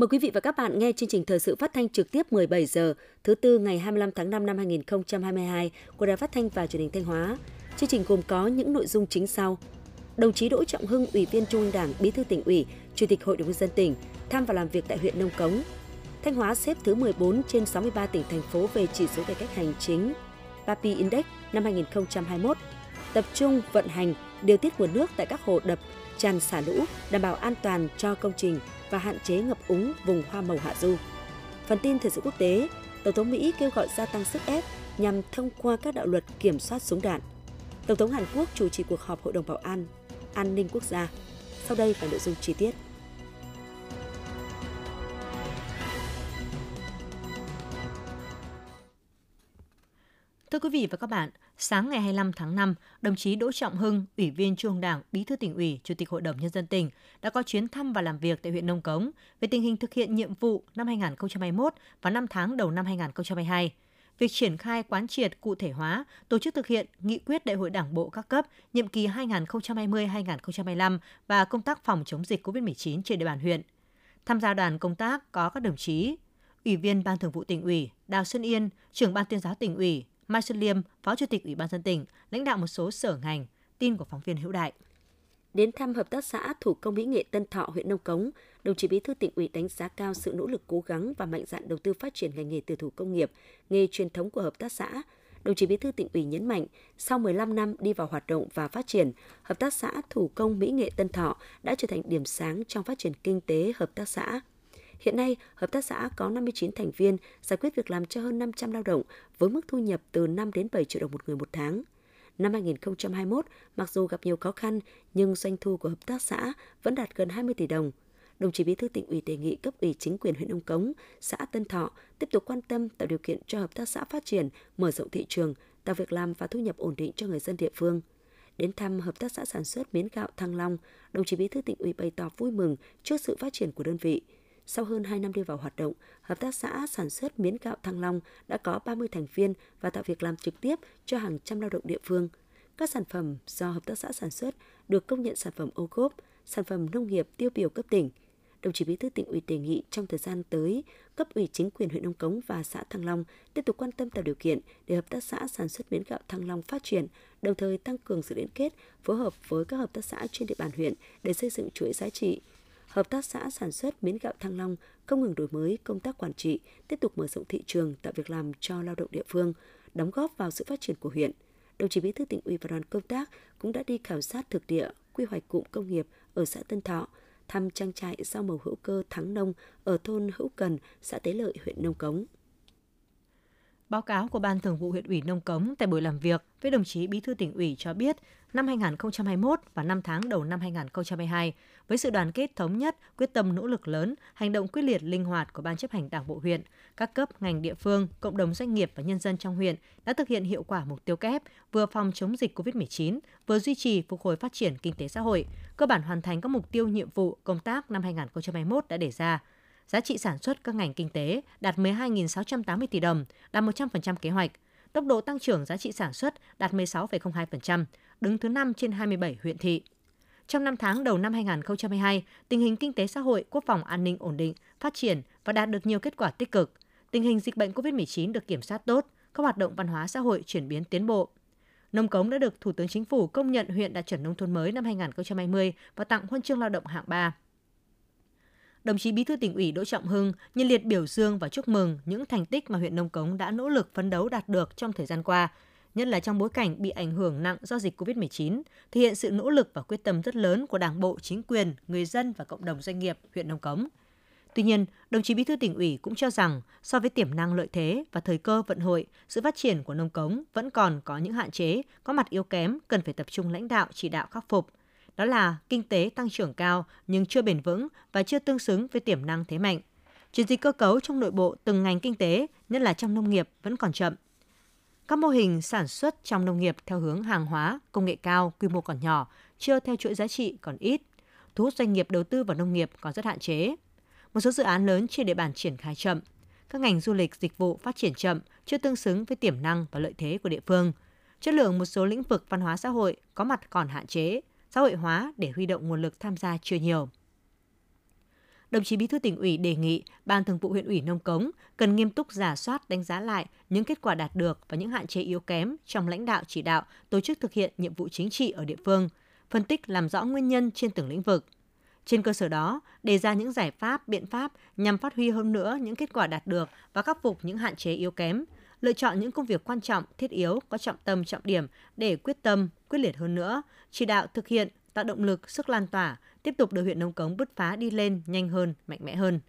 Mời quý vị và các bạn nghe chương trình thời sự phát thanh trực tiếp 17 giờ thứ tư ngày 25 tháng 5 năm 2022 của Đài Phát thanh và Truyền hình Thanh Hóa. Chương trình gồm có những nội dung chính sau: Đồng chí Đỗ Trọng Hưng, Ủy viên Trung ương Đảng, Bí thư tỉnh ủy, Chủ tịch Hội đồng nhân dân tỉnh thăm và làm việc tại huyện Nông Cống. Thanh Hóa xếp thứ 14 trên 63 tỉnh thành phố về chỉ số cải cách hành chính Papi Index năm 2021. Tập trung vận hành điều tiết nguồn nước tại các hồ đập, tràn xả lũ, đảm bảo an toàn cho công trình và hạn chế ngập úng vùng hoa màu hạ du. Phần tin thời sự quốc tế, Tổng thống Mỹ kêu gọi gia tăng sức ép nhằm thông qua các đạo luật kiểm soát súng đạn. Tổng thống Hàn Quốc chủ trì cuộc họp Hội đồng Bảo an, An ninh quốc gia. Sau đây là nội dung chi tiết. Thưa quý vị và các bạn, sáng ngày 25 tháng 5, đồng chí Đỗ Trọng Hưng, Ủy viên Trung ương Đảng, Bí thư tỉnh ủy, Chủ tịch Hội đồng Nhân dân tỉnh đã có chuyến thăm và làm việc tại huyện Nông Cống về tình hình thực hiện nhiệm vụ năm 2021 và 5 tháng đầu năm 2022 việc triển khai quán triệt cụ thể hóa, tổ chức thực hiện nghị quyết đại hội đảng bộ các cấp nhiệm kỳ 2020-2025 và công tác phòng chống dịch COVID-19 trên địa bàn huyện. Tham gia đoàn công tác có các đồng chí Ủy viên Ban Thường vụ tỉnh ủy Đào Xuân Yên, trưởng Ban tuyên giáo tỉnh ủy Mai Xuân Liêm, Phó Chủ tịch Ủy ban dân tỉnh, lãnh đạo một số sở ngành, tin của phóng viên Hữu Đại. Đến thăm hợp tác xã thủ công mỹ nghệ Tân Thọ, huyện Nông Cống, đồng chí Bí thư tỉnh ủy đánh giá cao sự nỗ lực cố gắng và mạnh dạn đầu tư phát triển ngành nghề từ thủ công nghiệp, nghề truyền thống của hợp tác xã. Đồng chí Bí thư tỉnh ủy nhấn mạnh, sau 15 năm đi vào hoạt động và phát triển, hợp tác xã thủ công mỹ nghệ Tân Thọ đã trở thành điểm sáng trong phát triển kinh tế hợp tác xã. Hiện nay, hợp tác xã có 59 thành viên, giải quyết việc làm cho hơn 500 lao động với mức thu nhập từ 5 đến 7 triệu đồng một người một tháng. Năm 2021, mặc dù gặp nhiều khó khăn, nhưng doanh thu của hợp tác xã vẫn đạt gần 20 tỷ đồng. Đồng chí Bí thư tỉnh ủy đề nghị cấp ủy chính quyền huyện Ông Cống, xã Tân Thọ tiếp tục quan tâm tạo điều kiện cho hợp tác xã phát triển, mở rộng thị trường, tạo việc làm và thu nhập ổn định cho người dân địa phương. Đến thăm hợp tác xã sản xuất miến gạo Thăng Long, đồng chí Bí thư tỉnh ủy bày tỏ vui mừng trước sự phát triển của đơn vị. Sau hơn 2 năm đi vào hoạt động, Hợp tác xã sản xuất miến gạo Thăng Long đã có 30 thành viên và tạo việc làm trực tiếp cho hàng trăm lao động địa phương. Các sản phẩm do hợp tác xã sản xuất được công nhận sản phẩm ô cốp, sản phẩm nông nghiệp tiêu biểu cấp tỉnh. Đồng chí Bí thư tỉnh ủy đề nghị trong thời gian tới, cấp ủy chính quyền huyện Nông Cống và xã Thăng Long tiếp tục quan tâm tạo điều kiện để hợp tác xã sản xuất miến gạo Thăng Long phát triển, đồng thời tăng cường sự liên kết, phối hợp với các hợp tác xã trên địa bàn huyện để xây dựng chuỗi giá trị, Hợp tác xã sản xuất miến gạo Thăng Long không ngừng đổi mới công tác quản trị, tiếp tục mở rộng thị trường, tạo việc làm cho lao động địa phương, đóng góp vào sự phát triển của huyện. Đồng chí Bí thư tỉnh ủy và đoàn công tác cũng đã đi khảo sát thực địa, quy hoạch cụm công nghiệp ở xã Tân Thọ, thăm trang trại rau màu hữu cơ Thắng Nông ở thôn Hữu Cần, xã Tế Lợi, huyện Nông Cống. Báo cáo của Ban Thường vụ huyện ủy Nông Cống tại buổi làm việc với đồng chí Bí thư tỉnh ủy cho biết, năm 2021 và 5 tháng đầu năm 2022, với sự đoàn kết thống nhất, quyết tâm nỗ lực lớn, hành động quyết liệt linh hoạt của Ban chấp hành Đảng bộ huyện, các cấp ngành địa phương, cộng đồng doanh nghiệp và nhân dân trong huyện đã thực hiện hiệu quả mục tiêu kép vừa phòng chống dịch COVID-19, vừa duy trì phục hồi phát triển kinh tế xã hội, cơ bản hoàn thành các mục tiêu nhiệm vụ công tác năm 2021 đã đề ra giá trị sản xuất các ngành kinh tế đạt 12.680 tỷ đồng, đạt 100% kế hoạch. Tốc độ tăng trưởng giá trị sản xuất đạt 16,02%, đứng thứ 5 trên 27 huyện thị. Trong 5 tháng đầu năm 2022, tình hình kinh tế xã hội, quốc phòng an ninh ổn định, phát triển và đạt được nhiều kết quả tích cực. Tình hình dịch bệnh COVID-19 được kiểm soát tốt, các hoạt động văn hóa xã hội chuyển biến tiến bộ. Nông Cống đã được Thủ tướng Chính phủ công nhận huyện đạt chuẩn nông thôn mới năm 2020 và tặng huân chương lao động hạng 3 đồng chí Bí thư tỉnh ủy Đỗ Trọng Hưng nhiệt liệt biểu dương và chúc mừng những thành tích mà huyện Nông Cống đã nỗ lực phấn đấu đạt được trong thời gian qua, nhất là trong bối cảnh bị ảnh hưởng nặng do dịch COVID-19, thể hiện sự nỗ lực và quyết tâm rất lớn của Đảng bộ, chính quyền, người dân và cộng đồng doanh nghiệp huyện Nông Cống. Tuy nhiên, đồng chí Bí thư tỉnh ủy cũng cho rằng so với tiềm năng lợi thế và thời cơ vận hội, sự phát triển của nông cống vẫn còn có những hạn chế, có mặt yếu kém cần phải tập trung lãnh đạo chỉ đạo khắc phục – đó là kinh tế tăng trưởng cao nhưng chưa bền vững và chưa tương xứng với tiềm năng thế mạnh. Chuyển dịch cơ cấu trong nội bộ từng ngành kinh tế, nhất là trong nông nghiệp vẫn còn chậm. Các mô hình sản xuất trong nông nghiệp theo hướng hàng hóa, công nghệ cao, quy mô còn nhỏ, chưa theo chuỗi giá trị còn ít. Thu hút doanh nghiệp đầu tư vào nông nghiệp còn rất hạn chế. Một số dự án lớn trên địa bàn triển khai chậm. Các ngành du lịch, dịch vụ phát triển chậm, chưa tương xứng với tiềm năng và lợi thế của địa phương. Chất lượng một số lĩnh vực văn hóa xã hội có mặt còn hạn chế, xã hội hóa để huy động nguồn lực tham gia chưa nhiều. đồng chí Bí thư tỉnh ủy đề nghị Ban Thường vụ huyện ủy Nông Cống cần nghiêm túc giả soát đánh giá lại những kết quả đạt được và những hạn chế yếu kém trong lãnh đạo chỉ đạo, tổ chức thực hiện nhiệm vụ chính trị ở địa phương, phân tích làm rõ nguyên nhân trên từng lĩnh vực. Trên cơ sở đó, đề ra những giải pháp, biện pháp nhằm phát huy hơn nữa những kết quả đạt được và khắc phục những hạn chế yếu kém, lựa chọn những công việc quan trọng, thiết yếu, có trọng tâm, trọng điểm để quyết tâm, quyết liệt hơn nữa, chỉ đạo thực hiện, tạo động lực, sức lan tỏa, tiếp tục đưa huyện Nông Cống bứt phá đi lên nhanh hơn, mạnh mẽ hơn.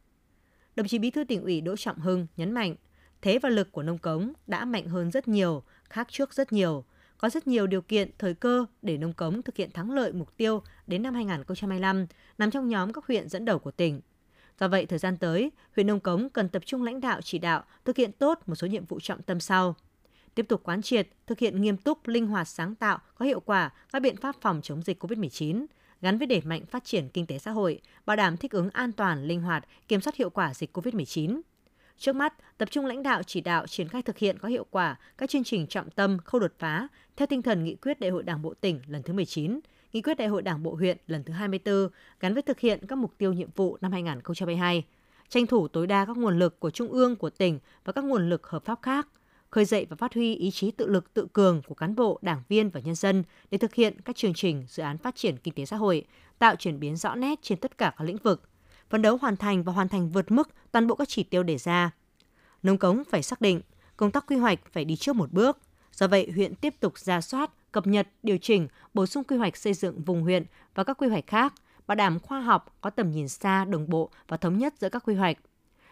Đồng chí Bí thư tỉnh ủy Đỗ Trọng Hưng nhấn mạnh, thế và lực của Nông Cống đã mạnh hơn rất nhiều, khác trước rất nhiều. Có rất nhiều điều kiện, thời cơ để Nông Cống thực hiện thắng lợi mục tiêu đến năm 2025, nằm trong nhóm các huyện dẫn đầu của tỉnh. Do vậy, thời gian tới, huyện Nông Cống cần tập trung lãnh đạo chỉ đạo, thực hiện tốt một số nhiệm vụ trọng tâm sau. Tiếp tục quán triệt, thực hiện nghiêm túc, linh hoạt, sáng tạo, có hiệu quả các biện pháp phòng chống dịch COVID-19, gắn với đẩy mạnh phát triển kinh tế xã hội, bảo đảm thích ứng an toàn, linh hoạt, kiểm soát hiệu quả dịch COVID-19. Trước mắt, tập trung lãnh đạo chỉ đạo triển khai thực hiện có hiệu quả các chương trình trọng tâm khâu đột phá theo tinh thần nghị quyết Đại hội Đảng bộ tỉnh lần thứ 19, nghị quyết Đại hội Đảng bộ huyện lần thứ 24 gắn với thực hiện các mục tiêu nhiệm vụ năm 2022, tranh thủ tối đa các nguồn lực của trung ương, của tỉnh và các nguồn lực hợp pháp khác – khơi dậy và phát huy ý chí tự lực tự cường của cán bộ, đảng viên và nhân dân để thực hiện các chương trình, dự án phát triển kinh tế xã hội, tạo chuyển biến rõ nét trên tất cả các lĩnh vực, phấn đấu hoàn thành và hoàn thành vượt mức toàn bộ các chỉ tiêu đề ra. Nông cống phải xác định, công tác quy hoạch phải đi trước một bước. Do vậy, huyện tiếp tục ra soát, cập nhật, điều chỉnh, bổ sung quy hoạch xây dựng vùng huyện và các quy hoạch khác, bảo đảm khoa học, có tầm nhìn xa, đồng bộ và thống nhất giữa các quy hoạch –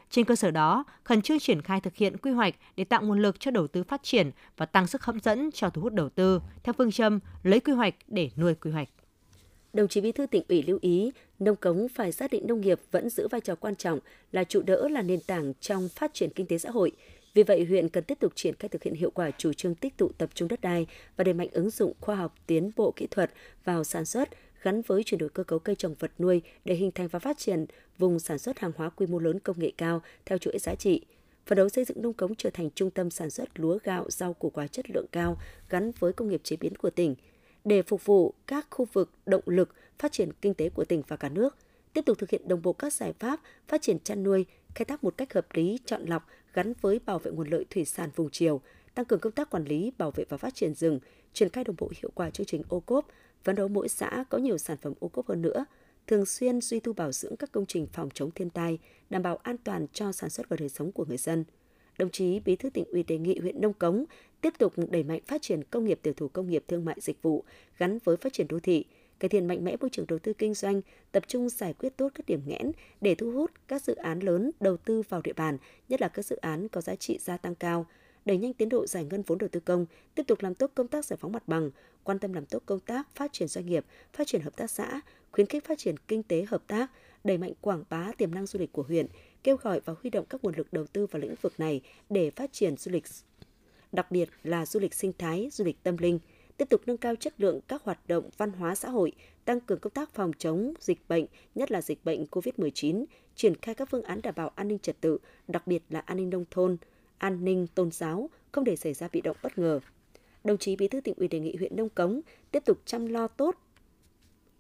trên cơ sở đó, khẩn trương triển khai thực hiện quy hoạch để tạo nguồn lực cho đầu tư phát triển và tăng sức hấp dẫn cho thu hút đầu tư theo phương châm lấy quy hoạch để nuôi quy hoạch. Đồng chí Bí thư tỉnh ủy lưu ý, nông cống phải xác định nông nghiệp vẫn giữ vai trò quan trọng là trụ đỡ là nền tảng trong phát triển kinh tế xã hội. Vì vậy, huyện cần tiếp tục triển khai thực hiện hiệu quả chủ trương tích tụ tập trung đất đai và đẩy mạnh ứng dụng khoa học tiến bộ kỹ thuật vào sản xuất, gắn với chuyển đổi cơ cấu cây trồng vật nuôi để hình thành và phát triển vùng sản xuất hàng hóa quy mô lớn công nghệ cao theo chuỗi giá trị. Phấn đấu xây dựng nông cống trở thành trung tâm sản xuất lúa gạo, rau củ quả chất lượng cao gắn với công nghiệp chế biến của tỉnh để phục vụ các khu vực động lực phát triển kinh tế của tỉnh và cả nước. Tiếp tục thực hiện đồng bộ các giải pháp phát triển chăn nuôi, khai thác một cách hợp lý, chọn lọc gắn với bảo vệ nguồn lợi thủy sản vùng chiều, tăng cường công tác quản lý, bảo vệ và phát triển rừng, triển khai đồng bộ hiệu quả chương trình ô cốp, phấn đấu mỗi xã có nhiều sản phẩm ô cốp hơn nữa, thường xuyên duy tu bảo dưỡng các công trình phòng chống thiên tai, đảm bảo an toàn cho sản xuất và đời sống của người dân. Đồng chí Bí thư tỉnh ủy đề nghị huyện Nông Cống tiếp tục đẩy mạnh phát triển công nghiệp tiểu thủ công nghiệp thương mại dịch vụ gắn với phát triển đô thị, cải thiện mạnh mẽ môi trường đầu tư kinh doanh, tập trung giải quyết tốt các điểm nghẽn để thu hút các dự án lớn đầu tư vào địa bàn, nhất là các dự án có giá trị gia tăng cao, đẩy nhanh tiến độ giải ngân vốn đầu tư công, tiếp tục làm tốt công tác giải phóng mặt bằng, quan tâm làm tốt công tác phát triển doanh nghiệp, phát triển hợp tác xã, khuyến khích phát triển kinh tế hợp tác, đẩy mạnh quảng bá tiềm năng du lịch của huyện, kêu gọi và huy động các nguồn lực đầu tư vào lĩnh vực này để phát triển du lịch, đặc biệt là du lịch sinh thái, du lịch tâm linh, tiếp tục nâng cao chất lượng các hoạt động văn hóa xã hội, tăng cường công tác phòng chống dịch bệnh, nhất là dịch bệnh COVID-19, triển khai các phương án đảm bảo an ninh trật tự, đặc biệt là an ninh nông thôn, an ninh tôn giáo, không để xảy ra bị động bất ngờ. Đồng chí Bí thư tỉnh ủy đề nghị huyện Nông Cống tiếp tục chăm lo tốt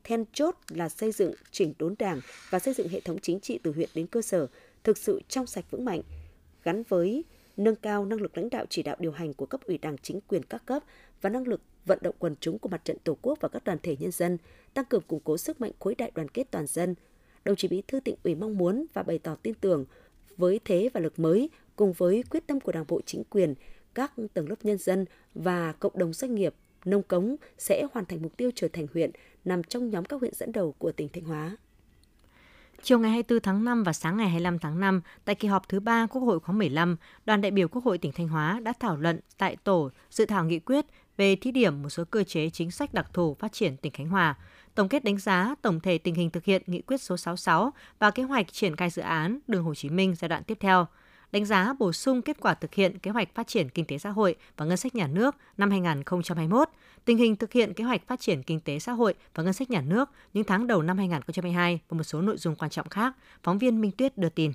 then chốt là xây dựng chỉnh đốn đảng và xây dựng hệ thống chính trị từ huyện đến cơ sở thực sự trong sạch vững mạnh, gắn với nâng cao năng lực lãnh đạo chỉ đạo điều hành của cấp ủy đảng chính quyền các cấp và năng lực vận động quần chúng của mặt trận Tổ quốc và các đoàn thể nhân dân, tăng cường củng cố sức mạnh khối đại đoàn kết toàn dân. Đồng chí Bí thư tỉnh ủy mong muốn và bày tỏ tin tưởng với thế và lực mới cùng với quyết tâm của Đảng bộ chính quyền, các tầng lớp nhân dân và cộng đồng doanh nghiệp, nông cống sẽ hoàn thành mục tiêu trở thành huyện nằm trong nhóm các huyện dẫn đầu của tỉnh Thanh Hóa. Chiều ngày 24 tháng 5 và sáng ngày 25 tháng 5, tại kỳ họp thứ 3 Quốc hội khóa 15, đoàn đại biểu Quốc hội tỉnh Thanh Hóa đã thảo luận tại tổ dự thảo nghị quyết về thí điểm một số cơ chế chính sách đặc thù phát triển tỉnh Khánh Hòa, tổng kết đánh giá tổng thể tình hình thực hiện nghị quyết số 66 và kế hoạch triển khai dự án đường Hồ Chí Minh giai đoạn tiếp theo – đánh giá bổ sung kết quả thực hiện kế hoạch phát triển kinh tế xã hội và ngân sách nhà nước năm 2021, tình hình thực hiện kế hoạch phát triển kinh tế xã hội và ngân sách nhà nước những tháng đầu năm 2022 và một số nội dung quan trọng khác, phóng viên Minh Tuyết đưa tin.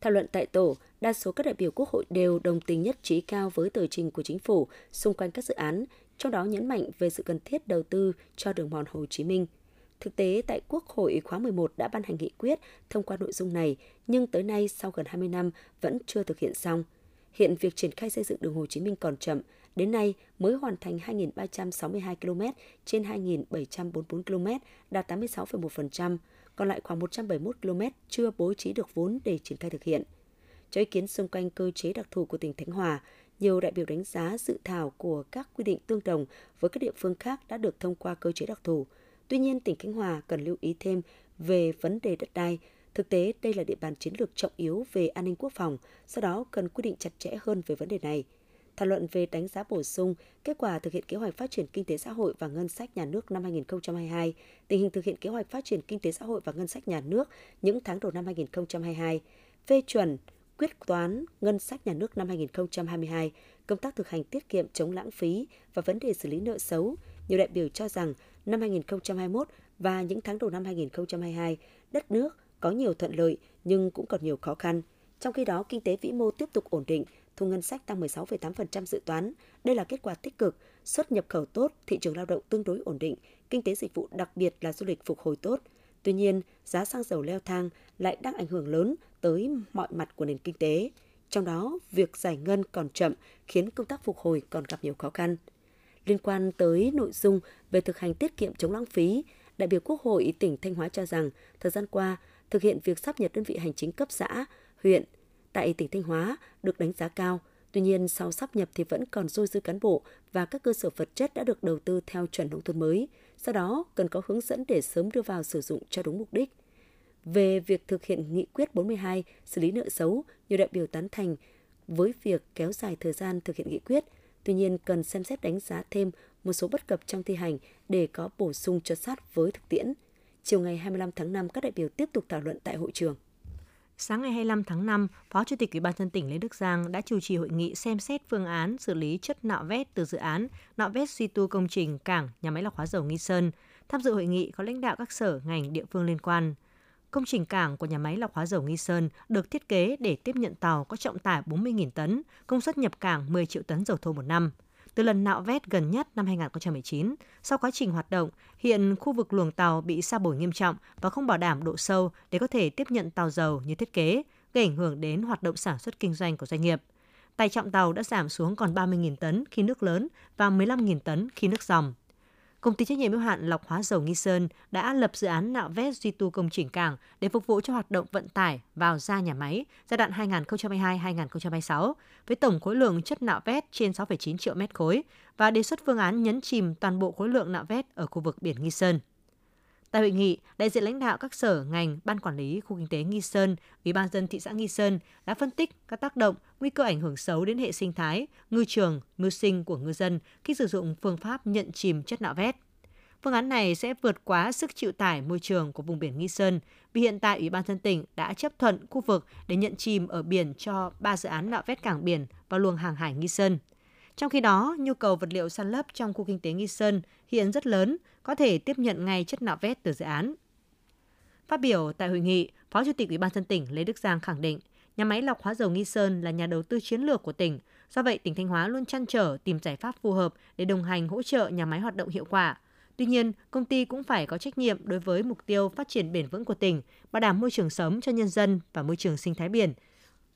Thảo luận tại tổ, đa số các đại biểu Quốc hội đều đồng tình nhất trí cao với tờ trình của chính phủ xung quanh các dự án, trong đó nhấn mạnh về sự cần thiết đầu tư cho đường mòn Hồ Chí Minh. Thực tế, tại Quốc hội khóa 11 đã ban hành nghị quyết thông qua nội dung này, nhưng tới nay sau gần 20 năm vẫn chưa thực hiện xong. Hiện việc triển khai xây dựng đường Hồ Chí Minh còn chậm, đến nay mới hoàn thành 2.362 km trên 2.744 km, đạt 86,1%, còn lại khoảng 171 km chưa bố trí được vốn để triển khai thực hiện. Cho ý kiến xung quanh cơ chế đặc thù của tỉnh Khánh Hòa, nhiều đại biểu đánh giá dự thảo của các quy định tương đồng với các địa phương khác đã được thông qua cơ chế đặc thù. Tuy nhiên, tỉnh Khánh Hòa cần lưu ý thêm về vấn đề đất đai. Thực tế, đây là địa bàn chiến lược trọng yếu về an ninh quốc phòng, do đó cần quy định chặt chẽ hơn về vấn đề này. Thảo luận về đánh giá bổ sung kết quả thực hiện kế hoạch phát triển kinh tế xã hội và ngân sách nhà nước năm 2022, tình hình thực hiện kế hoạch phát triển kinh tế xã hội và ngân sách nhà nước những tháng đầu năm 2022, phê chuẩn quyết toán ngân sách nhà nước năm 2022, công tác thực hành tiết kiệm chống lãng phí và vấn đề xử lý nợ xấu, nhiều đại biểu cho rằng năm 2021 và những tháng đầu năm 2022, đất nước có nhiều thuận lợi nhưng cũng còn nhiều khó khăn. Trong khi đó, kinh tế vĩ mô tiếp tục ổn định, thu ngân sách tăng 16,8% dự toán. Đây là kết quả tích cực, xuất nhập khẩu tốt, thị trường lao động tương đối ổn định, kinh tế dịch vụ đặc biệt là du lịch phục hồi tốt. Tuy nhiên, giá xăng dầu leo thang lại đang ảnh hưởng lớn tới mọi mặt của nền kinh tế. Trong đó, việc giải ngân còn chậm khiến công tác phục hồi còn gặp nhiều khó khăn. Liên quan tới nội dung về thực hành tiết kiệm chống lãng phí, đại biểu Quốc hội tỉnh Thanh Hóa cho rằng thời gian qua, thực hiện việc sắp nhập đơn vị hành chính cấp xã, huyện tại tỉnh Thanh Hóa được đánh giá cao. Tuy nhiên, sau sắp nhập thì vẫn còn dôi dư cán bộ và các cơ sở vật chất đã được đầu tư theo chuẩn nông thôn mới. Sau đó, cần có hướng dẫn để sớm đưa vào sử dụng cho đúng mục đích. Về việc thực hiện nghị quyết 42 xử lý nợ xấu, nhiều đại biểu tán thành với việc kéo dài thời gian thực hiện nghị quyết. Tuy nhiên, cần xem xét đánh giá thêm một số bất cập trong thi hành để có bổ sung cho sát với thực tiễn. Chiều ngày 25 tháng 5, các đại biểu tiếp tục thảo luận tại hội trường. Sáng ngày 25 tháng 5, Phó Chủ tịch Ủy ban dân tỉnh Lê Đức Giang đã chủ trì hội nghị xem xét phương án xử lý chất nạo vét từ dự án nạo vét suy tu công trình cảng nhà máy lọc hóa dầu Nghi Sơn. Tham dự hội nghị có lãnh đạo các sở ngành địa phương liên quan. Công trình cảng của nhà máy lọc hóa dầu Nghi Sơn được thiết kế để tiếp nhận tàu có trọng tải 40.000 tấn, công suất nhập cảng 10 triệu tấn dầu thô một năm. Từ lần nạo vét gần nhất năm 2019, sau quá trình hoạt động, hiện khu vực luồng tàu bị sa bồi nghiêm trọng và không bảo đảm độ sâu để có thể tiếp nhận tàu dầu như thiết kế, gây ảnh hưởng đến hoạt động sản xuất kinh doanh của doanh nghiệp. Tài trọng tàu đã giảm xuống còn 30.000 tấn khi nước lớn và 15.000 tấn khi nước dòng công ty trách nhiệm hữu hạn lọc hóa dầu Nghi Sơn đã lập dự án nạo vét duy tu công trình cảng để phục vụ cho hoạt động vận tải vào ra nhà máy giai đoạn 2022-2026 với tổng khối lượng chất nạo vét trên 6,9 triệu mét khối và đề xuất phương án nhấn chìm toàn bộ khối lượng nạo vét ở khu vực biển Nghi Sơn. Tại hội nghị, đại diện lãnh đạo các sở, ngành, ban quản lý khu kinh tế Nghi Sơn, Ủy ban dân thị xã Nghi Sơn đã phân tích các tác động, nguy cơ ảnh hưởng xấu đến hệ sinh thái, ngư trường, mưu sinh của ngư dân khi sử dụng phương pháp nhận chìm chất nạo vét. Phương án này sẽ vượt quá sức chịu tải môi trường của vùng biển Nghi Sơn vì hiện tại Ủy ban dân tỉnh đã chấp thuận khu vực để nhận chìm ở biển cho 3 dự án nạo vét cảng biển và luồng hàng hải Nghi Sơn. Trong khi đó, nhu cầu vật liệu san lấp trong khu kinh tế Nghi Sơn hiện rất lớn, có thể tiếp nhận ngay chất nạo vét từ dự án. Phát biểu tại hội nghị, Phó Chủ tịch Ủy ban dân tỉnh Lê Đức Giang khẳng định, nhà máy lọc hóa dầu Nghi Sơn là nhà đầu tư chiến lược của tỉnh. Do vậy, tỉnh Thanh Hóa luôn chăn trở tìm giải pháp phù hợp để đồng hành hỗ trợ nhà máy hoạt động hiệu quả. Tuy nhiên, công ty cũng phải có trách nhiệm đối với mục tiêu phát triển bền vững của tỉnh, bảo đảm môi trường sống cho nhân dân và môi trường sinh thái biển,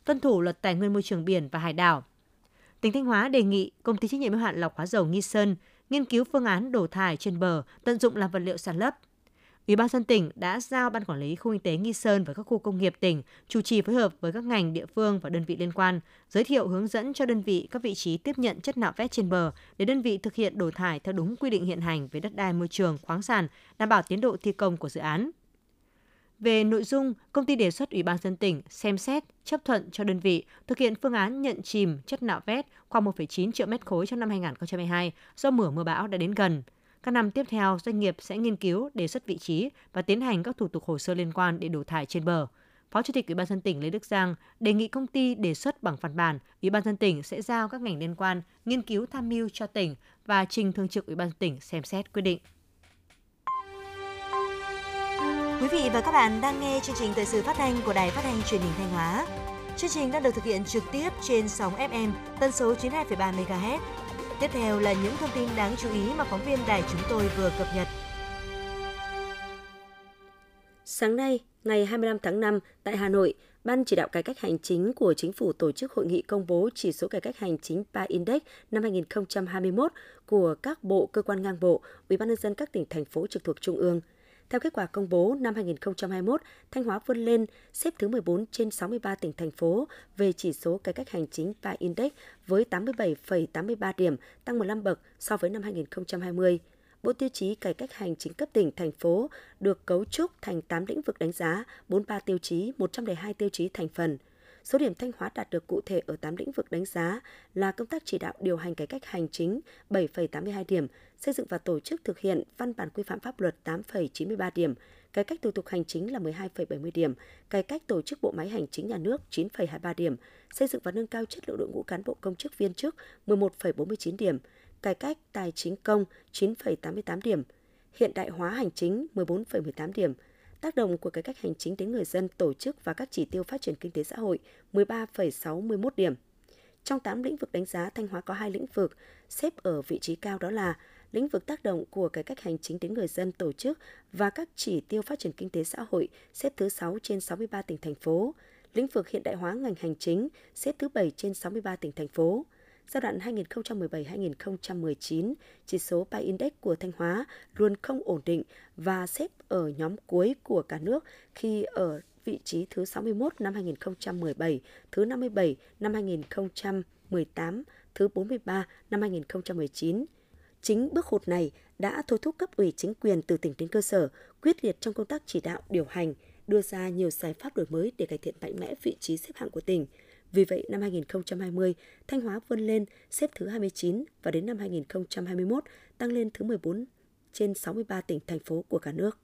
tuân thủ luật tài nguyên môi trường biển và hải đảo. Tỉnh Thanh Hóa đề nghị công ty trách nhiệm hữu hạn lọc hóa dầu Nghi Sơn nghiên cứu phương án đổ thải trên bờ, tận dụng làm vật liệu sản lấp. Ủy ban dân tỉnh đã giao ban quản lý khu kinh tế Nghi Sơn và các khu công nghiệp tỉnh chủ trì phối hợp với các ngành địa phương và đơn vị liên quan, giới thiệu hướng dẫn cho đơn vị các vị trí tiếp nhận chất nạo vét trên bờ để đơn vị thực hiện đổ thải theo đúng quy định hiện hành về đất đai môi trường, khoáng sản, đảm bảo tiến độ thi công của dự án. Về nội dung, công ty đề xuất Ủy ban dân tỉnh xem xét chấp thuận cho đơn vị thực hiện phương án nhận chìm chất nạo vét khoảng 1,9 triệu mét khối trong năm 2022 do mưa mưa bão đã đến gần. Các năm tiếp theo, doanh nghiệp sẽ nghiên cứu đề xuất vị trí và tiến hành các thủ tục hồ sơ liên quan để đổ thải trên bờ. Phó Chủ tịch Ủy ban dân tỉnh Lê Đức Giang đề nghị công ty đề xuất bằng văn bản, Ủy ban dân tỉnh sẽ giao các ngành liên quan nghiên cứu tham mưu cho tỉnh và trình thường trực Ủy ban dân tỉnh xem xét quyết định. Quý vị và các bạn đang nghe chương trình thời sự phát thanh của Đài Phát thanh Truyền hình Thanh Hóa. Chương trình đang được thực hiện trực tiếp trên sóng FM tần số 92,3 MHz. Tiếp theo là những thông tin đáng chú ý mà phóng viên đài chúng tôi vừa cập nhật. Sáng nay, ngày 25 tháng 5, tại Hà Nội, Ban chỉ đạo cải cách hành chính của chính phủ tổ chức hội nghị công bố chỉ số cải cách hành chính PA Index năm 2021 của các bộ cơ quan ngang bộ, Ủy ban nhân dân các tỉnh thành phố trực thuộc trung ương. Theo kết quả công bố năm 2021, Thanh Hóa vươn lên xếp thứ 14 trên 63 tỉnh thành phố về chỉ số cải cách hành chính PA Index với 87,83 điểm, tăng 15 bậc so với năm 2020. Bộ tiêu chí cải cách hành chính cấp tỉnh, thành phố được cấu trúc thành 8 lĩnh vực đánh giá, 43 tiêu chí, 102 tiêu chí thành phần. Số điểm Thanh Hóa đạt được cụ thể ở 8 lĩnh vực đánh giá là công tác chỉ đạo điều hành cải cách hành chính 7,82 điểm, xây dựng và tổ chức thực hiện văn bản quy phạm pháp luật 8,93 điểm, cải cách thủ tục hành chính là 12,70 điểm, cải cách tổ chức bộ máy hành chính nhà nước 9,23 điểm, xây dựng và nâng cao chất lượng đội ngũ cán bộ công chức viên chức 11,49 điểm, cải cách tài chính công 9,88 điểm, hiện đại hóa hành chính 14,18 điểm, tác động của cải cách hành chính đến người dân, tổ chức và các chỉ tiêu phát triển kinh tế xã hội 13,61 điểm. Trong 8 lĩnh vực đánh giá, Thanh Hóa có hai lĩnh vực xếp ở vị trí cao đó là lĩnh vực tác động của cải cách hành chính đến người dân, tổ chức và các chỉ tiêu phát triển kinh tế xã hội xếp thứ 6 trên 63 tỉnh thành phố, lĩnh vực hiện đại hóa ngành hành chính xếp thứ 7 trên 63 tỉnh thành phố giai đoạn 2017-2019, chỉ số PI Index của Thanh Hóa luôn không ổn định và xếp ở nhóm cuối của cả nước khi ở vị trí thứ 61 năm 2017, thứ 57 năm 2018, thứ 43 năm 2019. Chính bước hụt này đã thôi thúc cấp ủy chính quyền từ tỉnh đến cơ sở quyết liệt trong công tác chỉ đạo điều hành, đưa ra nhiều giải pháp đổi mới để cải thiện mạnh mẽ vị trí xếp hạng của tỉnh – vì vậy, năm 2020, Thanh Hóa vươn lên xếp thứ 29 và đến năm 2021 tăng lên thứ 14 trên 63 tỉnh, thành phố của cả nước.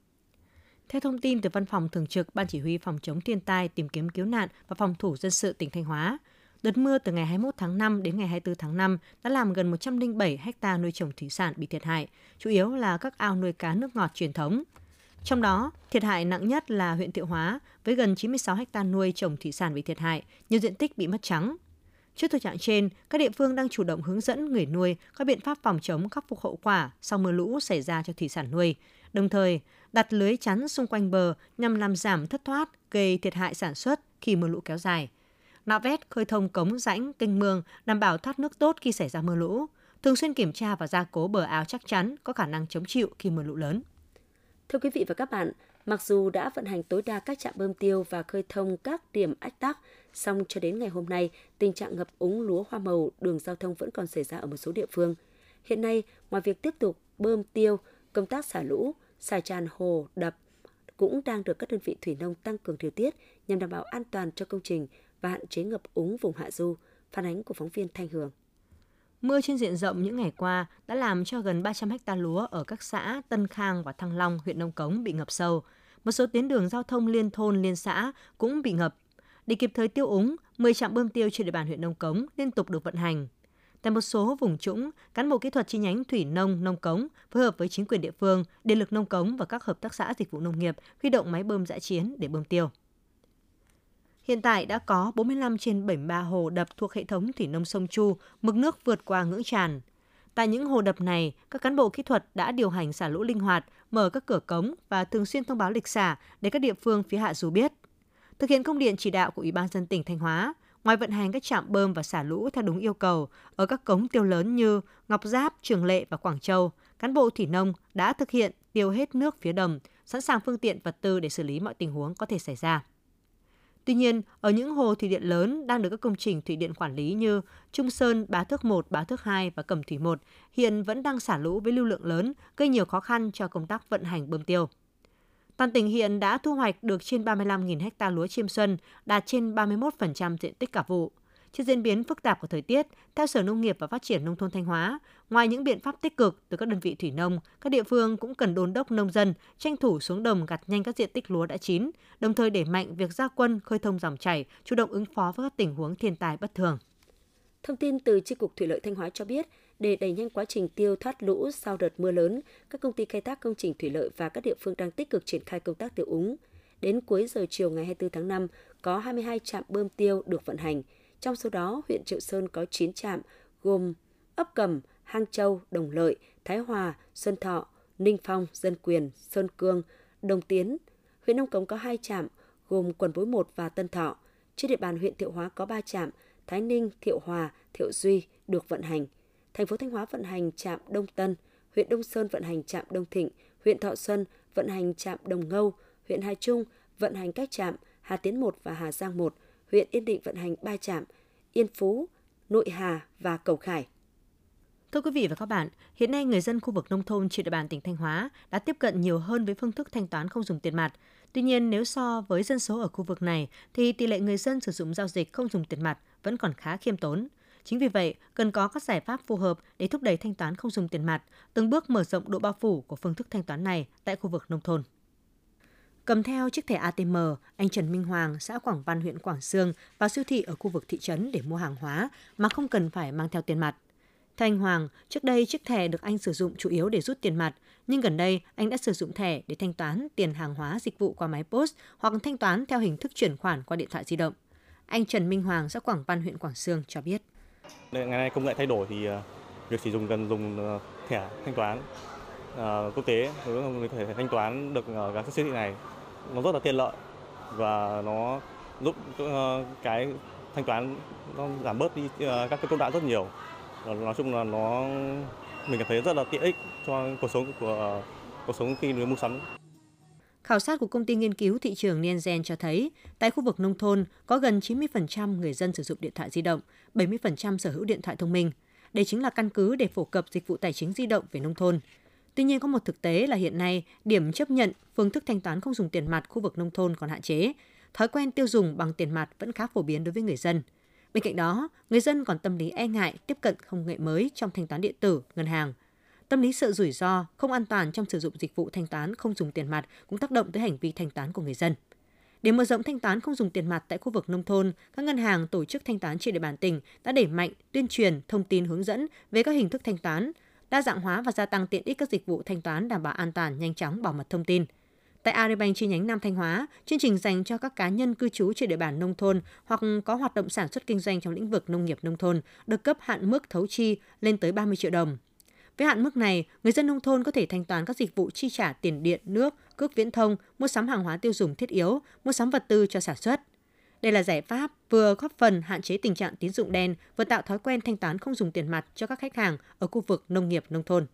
Theo thông tin từ Văn phòng Thường trực Ban Chỉ huy Phòng chống thiên tai, tìm kiếm cứu nạn và phòng thủ dân sự tỉnh Thanh Hóa, đợt mưa từ ngày 21 tháng 5 đến ngày 24 tháng 5 đã làm gần 107 ha nuôi trồng thủy sản bị thiệt hại, chủ yếu là các ao nuôi cá nước ngọt truyền thống. Trong đó, thiệt hại nặng nhất là huyện Thiệu Hóa với gần 96 ha nuôi trồng thủy sản bị thiệt hại, nhiều diện tích bị mất trắng. Trước thực trạng trên, các địa phương đang chủ động hướng dẫn người nuôi các biện pháp phòng chống khắc phục hậu quả sau mưa lũ xảy ra cho thủy sản nuôi, đồng thời đặt lưới chắn xung quanh bờ nhằm làm giảm thất thoát gây thiệt hại sản xuất khi mưa lũ kéo dài. Nạo vét khơi thông cống rãnh, kênh mương đảm bảo thoát nước tốt khi xảy ra mưa lũ, thường xuyên kiểm tra và gia cố bờ áo chắc chắn có khả năng chống chịu khi mưa lũ lớn. Thưa quý vị và các bạn, mặc dù đã vận hành tối đa các trạm bơm tiêu và khơi thông các điểm ách tắc, song cho đến ngày hôm nay, tình trạng ngập úng lúa hoa màu, đường giao thông vẫn còn xảy ra ở một số địa phương. Hiện nay, ngoài việc tiếp tục bơm tiêu, công tác xả lũ, xả tràn hồ, đập cũng đang được các đơn vị thủy nông tăng cường điều tiết nhằm đảm bảo an toàn cho công trình và hạn chế ngập úng vùng hạ du. Phản ánh của phóng viên Thanh Hường. Mưa trên diện rộng những ngày qua đã làm cho gần 300 ha lúa ở các xã Tân Khang và Thăng Long, huyện Nông Cống bị ngập sâu. Một số tuyến đường giao thông liên thôn, liên xã cũng bị ngập. Để kịp thời tiêu úng, 10 trạm bơm tiêu trên địa bàn huyện Nông Cống liên tục được vận hành. Tại một số vùng trũng, cán bộ kỹ thuật chi nhánh thủy nông nông cống phối hợp với chính quyền địa phương, điện lực nông cống và các hợp tác xã dịch vụ nông nghiệp huy động máy bơm dã chiến để bơm tiêu. Hiện tại đã có 45 trên 73 hồ đập thuộc hệ thống thủy nông sông Chu, mực nước vượt qua ngưỡng tràn. Tại những hồ đập này, các cán bộ kỹ thuật đã điều hành xả lũ linh hoạt, mở các cửa cống và thường xuyên thông báo lịch xả để các địa phương phía hạ du biết. Thực hiện công điện chỉ đạo của Ủy ban dân tỉnh Thanh Hóa, ngoài vận hành các trạm bơm và xả lũ theo đúng yêu cầu ở các cống tiêu lớn như Ngọc Giáp, Trường Lệ và Quảng Châu, cán bộ thủy nông đã thực hiện tiêu hết nước phía đầm, sẵn sàng phương tiện vật tư để xử lý mọi tình huống có thể xảy ra. Tuy nhiên, ở những hồ thủy điện lớn đang được các công trình thủy điện quản lý như Trung Sơn, Bá Thước 1, Bá Thước 2 và Cẩm Thủy 1 hiện vẫn đang xả lũ với lưu lượng lớn, gây nhiều khó khăn cho công tác vận hành bơm tiêu. Toàn tỉnh hiện đã thu hoạch được trên 35.000 ha lúa chiêm xuân, đạt trên 31% diện tích cả vụ. Trước diễn biến phức tạp của thời tiết, theo Sở Nông nghiệp và Phát triển Nông thôn Thanh Hóa, ngoài những biện pháp tích cực từ các đơn vị thủy nông, các địa phương cũng cần đôn đốc nông dân tranh thủ xuống đồng gặt nhanh các diện tích lúa đã chín, đồng thời đẩy mạnh việc gia quân khơi thông dòng chảy, chủ động ứng phó với các tình huống thiên tai bất thường. Thông tin từ tri cục Thủy lợi Thanh Hóa cho biết, để đẩy nhanh quá trình tiêu thoát lũ sau đợt mưa lớn, các công ty khai thác công trình thủy lợi và các địa phương đang tích cực triển khai công tác tiêu úng. Đến cuối giờ chiều ngày 24 tháng 5, có 22 trạm bơm tiêu được vận hành – trong số đó, huyện Triệu Sơn có 9 trạm gồm ấp Cầm, Hang Châu, Đồng Lợi, Thái Hòa, Xuân Thọ, Ninh Phong, Dân Quyền, Sơn Cương, Đồng Tiến. Huyện Nông Cống có 2 trạm gồm Quần Bối 1 và Tân Thọ. Trên địa bàn huyện Thiệu Hóa có 3 trạm, Thái Ninh, Thiệu Hòa, Thiệu Duy được vận hành. Thành phố Thanh Hóa vận hành trạm Đông Tân, huyện Đông Sơn vận hành trạm Đông Thịnh, huyện Thọ Xuân vận hành trạm Đồng Ngâu, huyện Hai Trung vận hành các trạm Hà Tiến 1 và Hà Giang 1, huyện Yên Định vận hành 3 trạm Yên Phú, Nội Hà và Cầu Khải. Thưa quý vị và các bạn, hiện nay người dân khu vực nông thôn trên địa bàn tỉnh Thanh Hóa đã tiếp cận nhiều hơn với phương thức thanh toán không dùng tiền mặt. Tuy nhiên, nếu so với dân số ở khu vực này, thì tỷ lệ người dân sử dụng giao dịch không dùng tiền mặt vẫn còn khá khiêm tốn. Chính vì vậy, cần có các giải pháp phù hợp để thúc đẩy thanh toán không dùng tiền mặt, từng bước mở rộng độ bao phủ của phương thức thanh toán này tại khu vực nông thôn. Cầm theo chiếc thẻ ATM, anh Trần Minh Hoàng, xã Quảng Văn, huyện Quảng Sương vào siêu thị ở khu vực thị trấn để mua hàng hóa mà không cần phải mang theo tiền mặt. Theo anh Hoàng, trước đây chiếc thẻ được anh sử dụng chủ yếu để rút tiền mặt, nhưng gần đây anh đã sử dụng thẻ để thanh toán tiền hàng hóa dịch vụ qua máy post hoặc thanh toán theo hình thức chuyển khoản qua điện thoại di động. Anh Trần Minh Hoàng, xã Quảng Văn, huyện Quảng Sương cho biết. Ngày nay công nghệ thay đổi thì à, việc sử dụng cần dùng à, thẻ thanh toán uh, quốc tế với thể thanh toán được ở các siêu thị này nó rất là tiện lợi và nó giúp uh, cái thanh toán nó giảm bớt đi uh, các cái công đoạn rất nhiều nói chung là nó mình cảm thấy rất là tiện ích cho cuộc sống của ờ, cuộc sống khi người mua sắm Khảo sát của công ty nghiên cứu thị trường Nielsen cho thấy, tại khu vực nông thôn có gần 90% người dân sử dụng điện thoại di động, 70% sở hữu điện thoại thông minh. Đây chính là căn cứ để phổ cập dịch vụ tài chính di động về nông thôn. Tuy nhiên có một thực tế là hiện nay, điểm chấp nhận phương thức thanh toán không dùng tiền mặt khu vực nông thôn còn hạn chế. Thói quen tiêu dùng bằng tiền mặt vẫn khá phổ biến đối với người dân. Bên cạnh đó, người dân còn tâm lý e ngại tiếp cận công nghệ mới trong thanh toán điện tử, ngân hàng. Tâm lý sợ rủi ro, không an toàn trong sử dụng dịch vụ thanh toán không dùng tiền mặt cũng tác động tới hành vi thanh toán của người dân. Để mở rộng thanh toán không dùng tiền mặt tại khu vực nông thôn, các ngân hàng tổ chức thanh toán trên địa bàn tỉnh đã đẩy mạnh tuyên truyền, thông tin hướng dẫn về các hình thức thanh toán, đa dạng hóa và gia tăng tiện ích các dịch vụ thanh toán đảm bảo an toàn, nhanh chóng, bảo mật thông tin. Tại Agribank chi nhánh Nam Thanh Hóa, chương trình dành cho các cá nhân cư trú trên địa bàn nông thôn hoặc có hoạt động sản xuất kinh doanh trong lĩnh vực nông nghiệp nông thôn được cấp hạn mức thấu chi lên tới 30 triệu đồng. Với hạn mức này, người dân nông thôn có thể thanh toán các dịch vụ chi trả tiền điện, nước, cước viễn thông, mua sắm hàng hóa tiêu dùng thiết yếu, mua sắm vật tư cho sản xuất. Đây là giải pháp vừa góp phần hạn chế tình trạng tín dụng đen, vừa tạo thói quen thanh toán không dùng tiền mặt cho các khách hàng ở khu vực nông nghiệp nông thôn.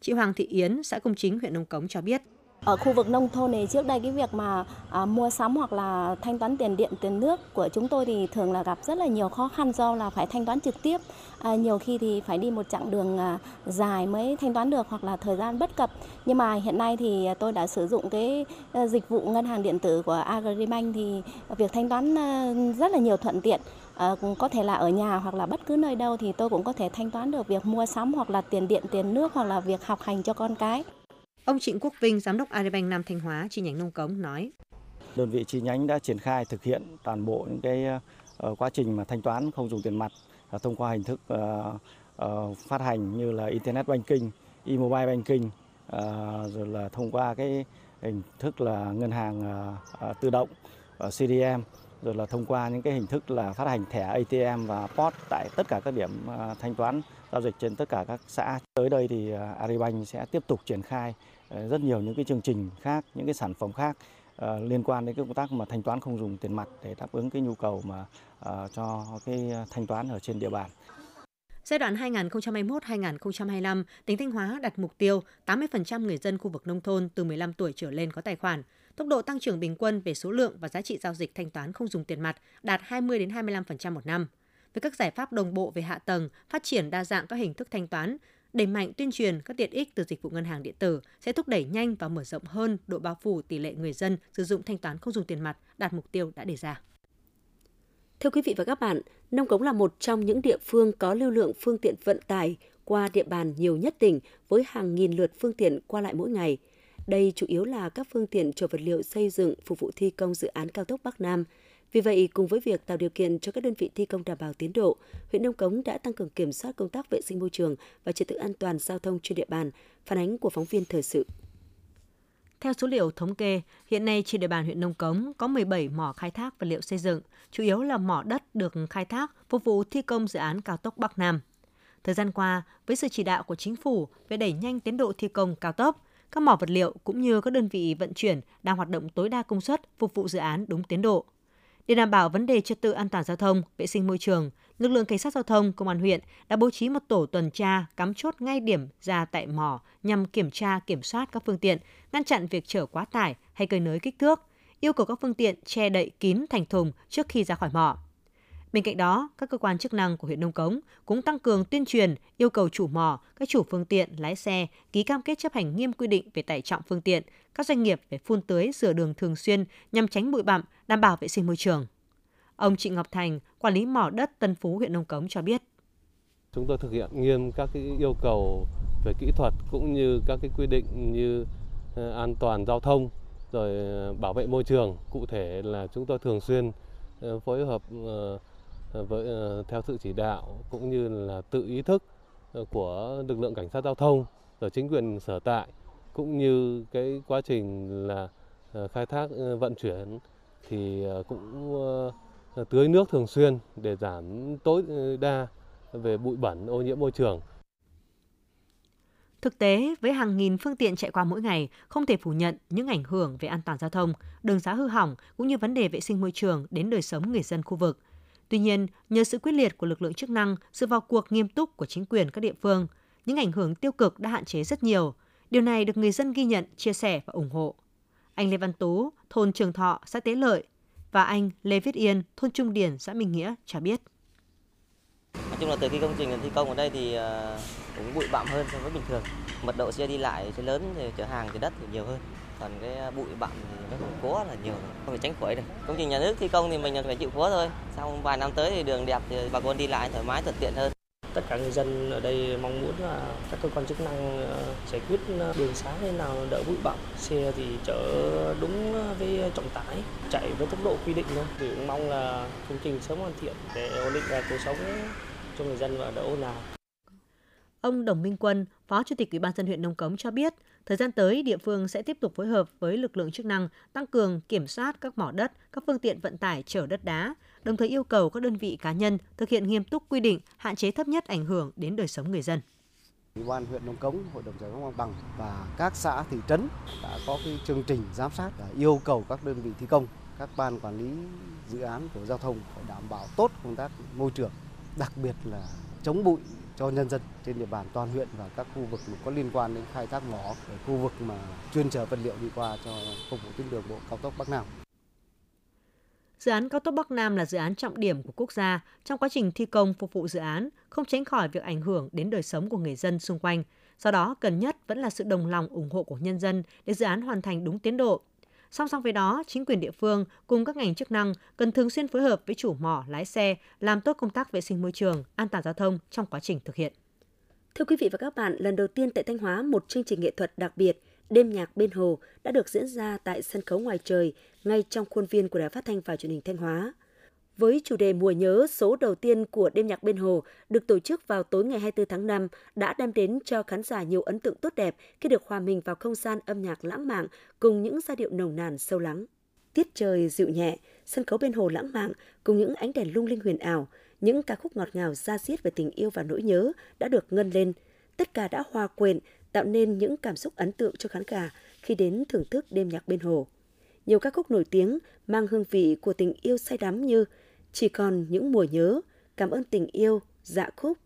Chị Hoàng Thị Yến, xã Công Chính, huyện Nông Cống cho biết. Ở khu vực nông thôn này trước đây cái việc mà à, mua sắm hoặc là thanh toán tiền điện tiền nước của chúng tôi thì thường là gặp rất là nhiều khó khăn do là phải thanh toán trực tiếp. À, nhiều khi thì phải đi một chặng đường à, dài mới thanh toán được hoặc là thời gian bất cập. Nhưng mà hiện nay thì tôi đã sử dụng cái à, dịch vụ ngân hàng điện tử của Agribank thì việc thanh toán à, rất là nhiều thuận tiện. À, có thể là ở nhà hoặc là bất cứ nơi đâu thì tôi cũng có thể thanh toán được việc mua sắm hoặc là tiền điện tiền nước hoặc là việc học hành cho con cái. Ông Trịnh Quốc Vinh, Giám đốc Agribank Nam Thanh Hóa, chi nhánh Nông Cống nói. Đơn vị chi nhánh đã triển khai thực hiện toàn bộ những cái ờ, quá trình mà thanh toán không dùng tiền mặt ờ, thông qua hình thức ờ, phát hành như là Internet Banking, e-mobile banking, rồi là thông qua cái hình thức là ngân hàng tự động, CDM, rồi là thông qua những cái hình thức là phát hành thẻ ATM và POS tại tất cả các điểm thanh toán giao dịch trên tất cả các xã. Tới đây thì Aribank sẽ tiếp tục triển khai Ờ, rất nhiều những cái chương trình khác, những cái sản phẩm khác uh, liên quan đến cái công tác mà thanh toán không dùng tiền mặt để đáp ứng cái nhu cầu mà uh, cho cái thanh toán ở trên địa bàn. Giai đoạn 2021-2025, tỉnh Thanh Hóa đặt mục tiêu 80% người dân khu vực nông thôn từ 15 tuổi trở lên có tài khoản. Tốc độ tăng trưởng bình quân về số lượng và giá trị giao dịch thanh toán không dùng tiền mặt đạt 20 đến 25% một năm. Với các giải pháp đồng bộ về hạ tầng, phát triển đa dạng các hình thức thanh toán, đẩy mạnh tuyên truyền các tiện ích từ dịch vụ ngân hàng điện tử sẽ thúc đẩy nhanh và mở rộng hơn độ bao phủ tỷ lệ người dân sử dụng thanh toán không dùng tiền mặt đạt mục tiêu đã đề ra. Thưa quý vị và các bạn, Nông Cống là một trong những địa phương có lưu lượng phương tiện vận tải qua địa bàn nhiều nhất tỉnh với hàng nghìn lượt phương tiện qua lại mỗi ngày. Đây chủ yếu là các phương tiện chở vật liệu xây dựng phục vụ thi công dự án cao tốc Bắc Nam – vì vậy, cùng với việc tạo điều kiện cho các đơn vị thi công đảm bảo tiến độ, huyện Nông Cống đã tăng cường kiểm soát công tác vệ sinh môi trường và trật tự an toàn giao thông trên địa bàn, phản ánh của phóng viên thời sự. Theo số liệu thống kê, hiện nay trên địa bàn huyện Nông Cống có 17 mỏ khai thác vật liệu xây dựng, chủ yếu là mỏ đất được khai thác phục vụ thi công dự án cao tốc Bắc Nam. Thời gian qua, với sự chỉ đạo của chính phủ về đẩy nhanh tiến độ thi công cao tốc, các mỏ vật liệu cũng như các đơn vị vận chuyển đang hoạt động tối đa công suất phục vụ dự án đúng tiến độ. Để đảm bảo vấn đề trật tự an toàn giao thông, vệ sinh môi trường, lực lượng cảnh sát giao thông công an huyện đã bố trí một tổ tuần tra cắm chốt ngay điểm ra tại mỏ nhằm kiểm tra kiểm soát các phương tiện, ngăn chặn việc chở quá tải hay cơi nới kích thước, yêu cầu các phương tiện che đậy kín thành thùng trước khi ra khỏi mỏ. Bên cạnh đó, các cơ quan chức năng của huyện Nông Cống cũng tăng cường tuyên truyền, yêu cầu chủ mỏ, các chủ phương tiện, lái xe ký cam kết chấp hành nghiêm quy định về tải trọng phương tiện, các doanh nghiệp phải phun tưới rửa đường thường xuyên nhằm tránh bụi bặm, đảm bảo vệ sinh môi trường. Ông Trịnh Ngọc Thành, quản lý mỏ đất Tân Phú huyện Nông Cống cho biết. Chúng tôi thực hiện nghiêm các cái yêu cầu về kỹ thuật cũng như các cái quy định như ờ, an toàn giao thông rồi ờ, bảo vệ môi trường. Cụ thể là chúng tôi thường xuyên ờ, phối hợp Ờ, với ờ, theo sự chỉ đạo cũng như là tự ý thức ờ, của lực lượng cảnh sát giao thông rồi chính quyền sở tại cũng như cái quá trình là khai thác vận chuyển thì cũng tưới nước thường xuyên để giảm tối đa về bụi bẩn ô nhiễm môi trường. Thực tế, với hàng nghìn phương tiện chạy qua mỗi ngày, không thể phủ nhận những ảnh hưởng về an toàn giao thông, đường xá hư hỏng cũng như vấn đề vệ sinh môi trường đến đời sống người dân khu vực. Tuy nhiên, nhờ sự quyết liệt của lực lượng chức năng, sự vào cuộc nghiêm túc của chính quyền các địa phương, những ảnh hưởng tiêu cực đã hạn chế rất nhiều. Điều này được người dân ghi nhận, chia sẻ và ủng hộ. Anh Lê Văn Tú, thôn Trường Thọ, xã Tế Lợi, và anh Lê Viết Yên, thôn Trung Điển, xã Minh Nghĩa cho biết. Nói chung là từ khi công trình thi công ở đây thì à, cũng bụi bặm hơn so với bình thường. Mật độ xe đi lại xe lớn thì chở hàng thì đất thì nhiều hơn. Còn cái bụi bặm thì nó cũng có là nhiều, không thể tránh khỏi được. Công trình nhà nước thi công thì mình phải chịu khó thôi. Sau vài năm tới thì đường đẹp thì bà con đi lại thoải mái thuận tiện hơn tất cả người dân ở đây mong muốn là các cơ quan chức năng ờ, giải quyết ờ, đường xá thế nào đỡ bụi bặm xe thì chở đúng với trọng tải chạy với tốc độ quy định thôi thì cũng mong là công trình sớm hoàn thiện để ổn định lại cuộc sống cho người dân và đỡ ồn ào Ông Đồng Minh Quân, Phó Chủ tịch Ủy ban dân huyện Nông Cống cho biết, thời gian tới địa phương sẽ tiếp tục phối hợp với lực lượng chức năng tăng cường kiểm soát các mỏ đất, các phương tiện vận tải chở đất đá, đồng thời yêu cầu các đơn vị cá nhân thực hiện nghiêm túc quy định, hạn chế thấp nhất ảnh hưởng đến đời sống người dân. Ủy ban huyện Nông Cống, Hội đồng giải phóng mặt bằng và các xã thị trấn đã có cái chương trình giám sát và yêu cầu các đơn vị thi công, các ban quản lý dự án của giao thông phải đảm bảo tốt công tác môi trường, đặc biệt là chống bụi cho nhân dân trên địa bàn toàn huyện và các khu vực có liên quan đến khai thác mỏ ở khu vực mà chuyên chở vật liệu đi qua cho phục vụ tuyến đường bộ cao tốc Bắc Nam. Dự án cao tốc Bắc Nam là dự án trọng điểm của quốc gia trong quá trình thi công phục vụ dự án, không tránh khỏi việc ảnh hưởng đến đời sống của người dân xung quanh. Do đó, cần nhất vẫn là sự đồng lòng ủng hộ của nhân dân để dự án hoàn thành đúng tiến độ. Song song với đó, chính quyền địa phương cùng các ngành chức năng cần thường xuyên phối hợp với chủ mỏ, lái xe, làm tốt công tác vệ sinh môi trường, an toàn giao thông trong quá trình thực hiện. Thưa quý vị và các bạn, lần đầu tiên tại Thanh Hóa, một chương trình nghệ thuật đặc biệt Đêm nhạc bên hồ đã được diễn ra tại sân khấu ngoài trời ngay trong khuôn viên của Đài Phát thanh và Truyền hình Thanh Hóa. Với chủ đề Mùa nhớ, số đầu tiên của Đêm nhạc bên hồ được tổ chức vào tối ngày 24 tháng 5 đã đem đến cho khán giả nhiều ấn tượng tốt đẹp khi được hòa mình vào không gian âm nhạc lãng mạn cùng những giai điệu nồng nàn sâu lắng. Tiết trời dịu nhẹ, sân khấu bên hồ lãng mạn cùng những ánh đèn lung linh huyền ảo, những ca khúc ngọt ngào ra diết về tình yêu và nỗi nhớ đã được ngân lên. Tất cả đã hòa quyện, tạo nên những cảm xúc ấn tượng cho khán giả khi đến thưởng thức đêm nhạc bên hồ. Nhiều ca khúc nổi tiếng mang hương vị của tình yêu say đắm như chỉ còn những mùa nhớ, Cảm ơn tình yêu, Dạ khúc,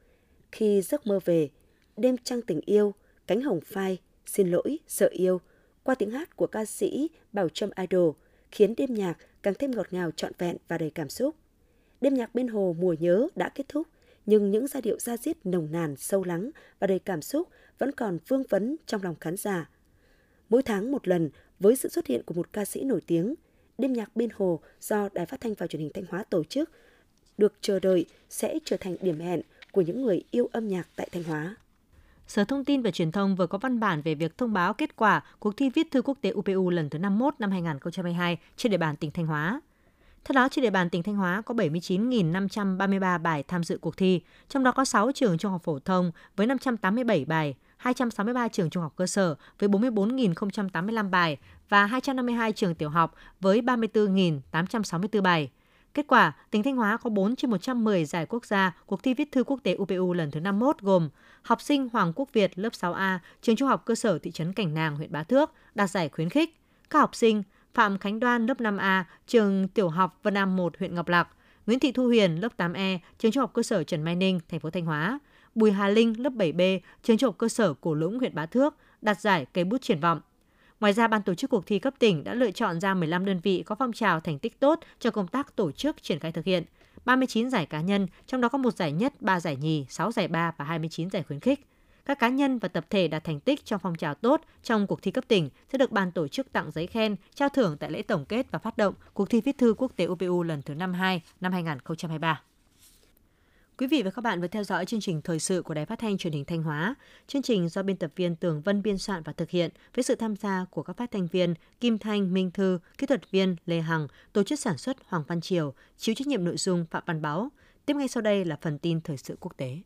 Khi giấc mơ về, Đêm trăng tình yêu, Cánh hồng phai, Xin lỗi, Sợ yêu, qua tiếng hát của ca sĩ Bảo Trâm Idol, khiến đêm nhạc càng thêm ngọt ngào trọn vẹn và đầy cảm xúc. Đêm nhạc bên hồ mùa nhớ đã kết thúc, nhưng những giai điệu ra diết nồng nàn, sâu lắng và đầy cảm xúc vẫn còn vương vấn trong lòng khán giả. Mỗi tháng một lần, với sự xuất hiện của một ca sĩ nổi tiếng, đêm nhạc bên hồ do Đài Phát thanh và Truyền hình Thanh Hóa tổ chức được chờ đợi sẽ trở thành điểm hẹn của những người yêu âm nhạc tại Thanh Hóa. Sở Thông tin và Truyền thông vừa có văn bản về việc thông báo kết quả cuộc thi viết thư quốc tế UPU lần thứ 51 năm 2022 trên địa bàn tỉnh Thanh Hóa. Theo đó, trên địa bàn tỉnh Thanh Hóa có 79.533 bài tham dự cuộc thi, trong đó có 6 trường trung học phổ thông với 587 bài, 263 trường trung học cơ sở với 44.085 bài và 252 trường tiểu học với 34.864 bài. Kết quả, tỉnh Thanh Hóa có 4 trên 110 giải quốc gia cuộc thi viết thư quốc tế UPU lần thứ 51 gồm học sinh Hoàng Quốc Việt lớp 6A, trường trung học cơ sở thị trấn Cảnh Nàng, huyện Bá Thước, đạt giải khuyến khích. Các học sinh Phạm Khánh Đoan lớp 5A, trường tiểu học Vân Am 1, huyện Ngọc Lặc, Nguyễn Thị Thu Huyền lớp 8E, trường trung học cơ sở Trần Mai Ninh, thành phố Thanh Hóa, Bùi Hà Linh lớp 7B, trường trung học cơ sở Cổ Lũng, huyện Bá Thước, đạt giải cây bút triển vọng. Ngoài ra, ban tổ chức cuộc thi cấp tỉnh đã lựa chọn ra 15 đơn vị có phong trào thành tích tốt cho công tác tổ chức triển khai thực hiện. 39 giải cá nhân, trong đó có một giải nhất, 3 giải nhì, 6 giải ba và 29 giải khuyến khích. Các cá nhân và tập thể đạt thành tích trong phong trào tốt trong cuộc thi cấp tỉnh sẽ được ban tổ chức tặng giấy khen, trao thưởng tại lễ tổng kết và phát động cuộc thi viết thư quốc tế UPU lần thứ 52 năm 2023. Quý vị và các bạn vừa theo dõi chương trình thời sự của Đài Phát thanh Truyền hình Thanh Hóa. Chương trình do biên tập viên Tường Vân biên soạn và thực hiện với sự tham gia của các phát thanh viên Kim Thanh, Minh Thư, kỹ thuật viên Lê Hằng, tổ chức sản xuất Hoàng Văn Triều, chịu trách nhiệm nội dung Phạm Văn Báo. Tiếp ngay sau đây là phần tin thời sự quốc tế.